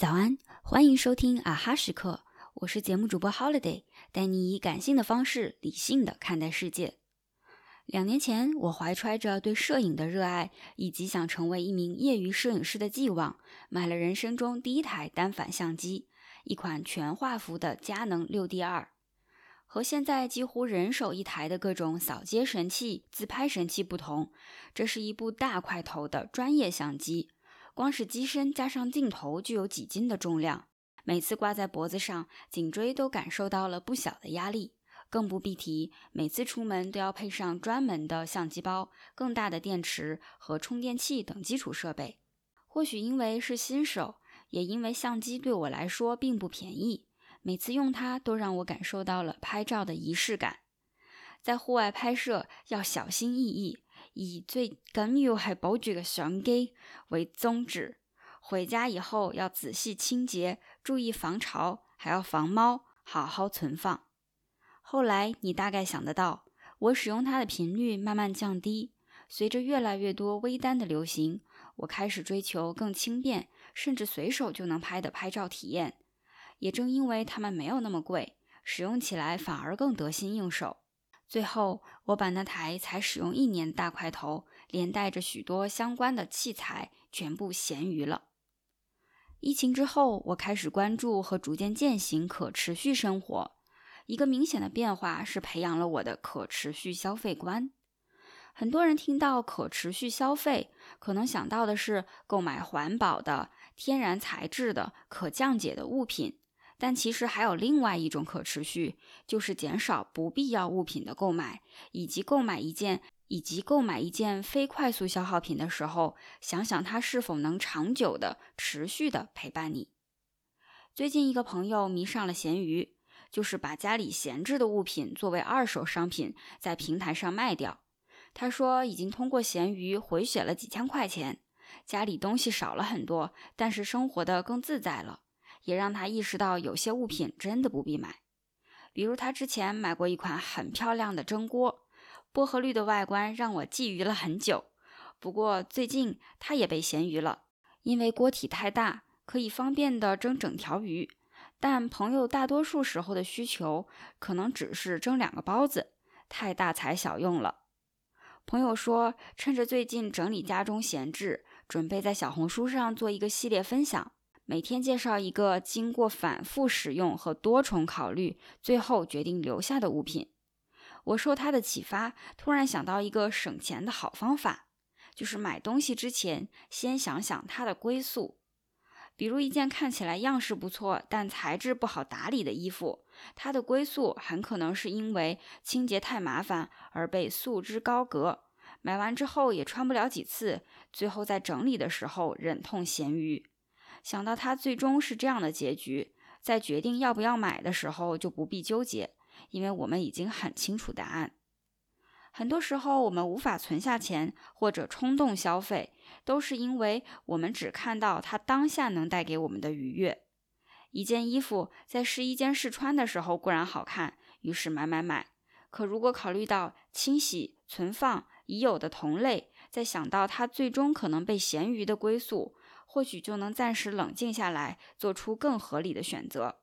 早安，欢迎收听啊哈时刻，我是节目主播 Holiday，带你以感性的方式理性的看待世界。两年前，我怀揣着对摄影的热爱以及想成为一名业余摄影师的寄望，买了人生中第一台单反相机，一款全画幅的佳能六 D 二。和现在几乎人手一台的各种扫街神器、自拍神器不同，这是一部大块头的专业相机。光是机身加上镜头就有几斤的重量，每次挂在脖子上，颈椎都感受到了不小的压力。更不必提每次出门都要配上专门的相机包、更大的电池和充电器等基础设备。或许因为是新手，也因为相机对我来说并不便宜。每次用它，都让我感受到了拍照的仪式感。在户外拍摄要小心翼翼，以最緊要係保住嘅相机为宗旨。回家以后要仔细清洁，注意防潮，还要防猫，好好存放。后来你大概想得到，我使用它的频率慢慢降低。随着越来越多微单的流行，我开始追求更轻便，甚至随手就能拍的拍照体验。也正因为它们没有那么贵，使用起来反而更得心应手。最后，我把那台才使用一年的大块头，连带着许多相关的器材，全部闲鱼了。疫情之后，我开始关注和逐渐践行可持续生活。一个明显的变化是培养了我的可持续消费观。很多人听到可持续消费，可能想到的是购买环保的、天然材质的、可降解的物品。但其实还有另外一种可持续，就是减少不必要物品的购买，以及购买一件以及购买一件非快速消耗品的时候，想想它是否能长久的、持续的陪伴你。最近一个朋友迷上了闲鱼，就是把家里闲置的物品作为二手商品在平台上卖掉。他说已经通过闲鱼回血了几千块钱，家里东西少了很多，但是生活的更自在了。也让他意识到，有些物品真的不必买。比如，他之前买过一款很漂亮的蒸锅，薄荷绿的外观让我觊觎了很久。不过，最近它也被咸鱼了，因为锅体太大，可以方便的蒸整条鱼。但朋友大多数时候的需求，可能只是蒸两个包子，太大材小用了。朋友说，趁着最近整理家中闲置，准备在小红书上做一个系列分享。每天介绍一个经过反复使用和多重考虑，最后决定留下的物品。我受他的启发，突然想到一个省钱的好方法，就是买东西之前先想想它的归宿。比如一件看起来样式不错，但材质不好打理的衣服，它的归宿很可能是因为清洁太麻烦而被束之高阁，买完之后也穿不了几次，最后在整理的时候忍痛咸鱼。想到它最终是这样的结局，在决定要不要买的时候就不必纠结，因为我们已经很清楚答案。很多时候，我们无法存下钱或者冲动消费，都是因为我们只看到它当下能带给我们的愉悦。一件衣服在试衣间试穿的时候固然好看，于是买买买。可如果考虑到清洗、存放已有的同类，再想到它最终可能被咸鱼的归宿。或许就能暂时冷静下来，做出更合理的选择。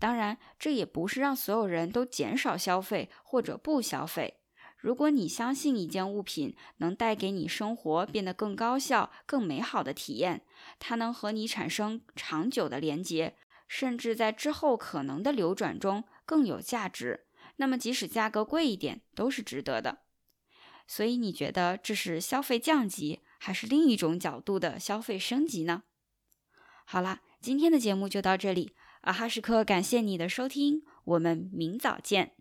当然，这也不是让所有人都减少消费或者不消费。如果你相信一件物品能带给你生活变得更高效、更美好的体验，它能和你产生长久的连接，甚至在之后可能的流转中更有价值，那么即使价格贵一点，都是值得的。所以，你觉得这是消费降级？还是另一种角度的消费升级呢？好啦，今天的节目就到这里，啊哈时刻感谢你的收听，我们明早见。